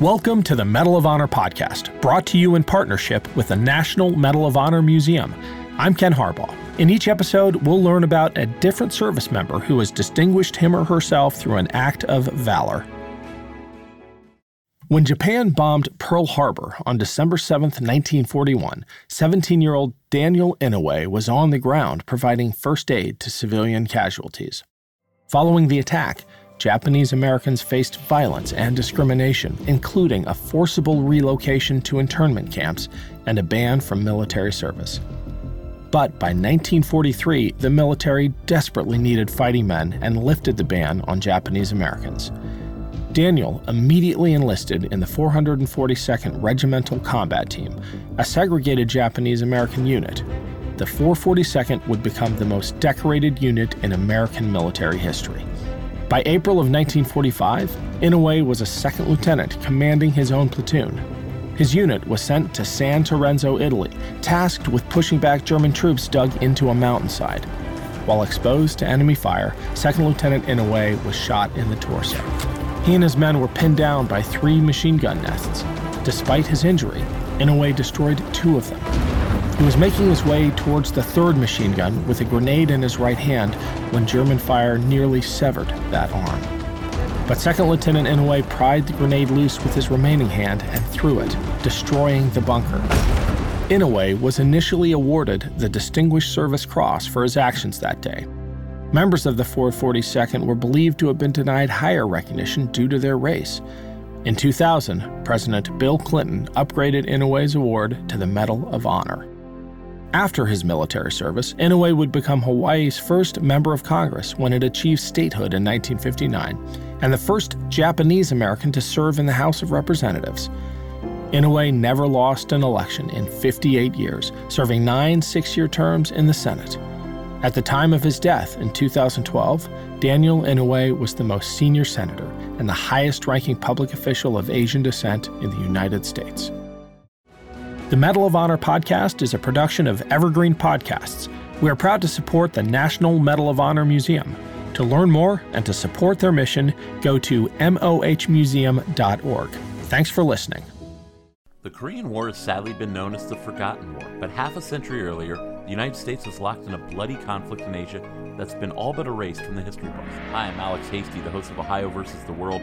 Welcome to the Medal of Honor podcast, brought to you in partnership with the National Medal of Honor Museum. I'm Ken Harbaugh. In each episode, we'll learn about a different service member who has distinguished him or herself through an act of valor. When Japan bombed Pearl Harbor on December 7, 1941, 17 year old Daniel Inouye was on the ground providing first aid to civilian casualties. Following the attack, Japanese Americans faced violence and discrimination, including a forcible relocation to internment camps and a ban from military service. But by 1943, the military desperately needed fighting men and lifted the ban on Japanese Americans. Daniel immediately enlisted in the 442nd Regimental Combat Team, a segregated Japanese American unit. The 442nd would become the most decorated unit in American military history. By April of 1945, Inouye was a second lieutenant commanding his own platoon. His unit was sent to San Terenzo, Italy, tasked with pushing back German troops dug into a mountainside. While exposed to enemy fire, Second Lieutenant Inouye was shot in the torso. He and his men were pinned down by three machine gun nests. Despite his injury, Inouye destroyed two of them. He was making his way towards the third machine gun with a grenade in his right hand when German fire nearly severed that arm. But Second Lieutenant Inouye pried the grenade loose with his remaining hand and threw it, destroying the bunker. Inouye was initially awarded the Distinguished Service Cross for his actions that day. Members of the 442nd were believed to have been denied higher recognition due to their race. In 2000, President Bill Clinton upgraded Inouye's award to the Medal of Honor. After his military service, Inouye would become Hawaii's first member of Congress when it achieved statehood in 1959, and the first Japanese American to serve in the House of Representatives. Inouye never lost an election in 58 years, serving nine six year terms in the Senate. At the time of his death in 2012, Daniel Inouye was the most senior senator and the highest ranking public official of Asian descent in the United States. The Medal of Honor podcast is a production of Evergreen Podcasts. We are proud to support the National Medal of Honor Museum. To learn more and to support their mission, go to mohmuseum.org. Thanks for listening. The Korean War has sadly been known as the Forgotten War, but half a century earlier, the United States was locked in a bloody conflict in Asia that's been all but erased from the history books. Hi, I'm Alex Hasty, the host of Ohio versus the World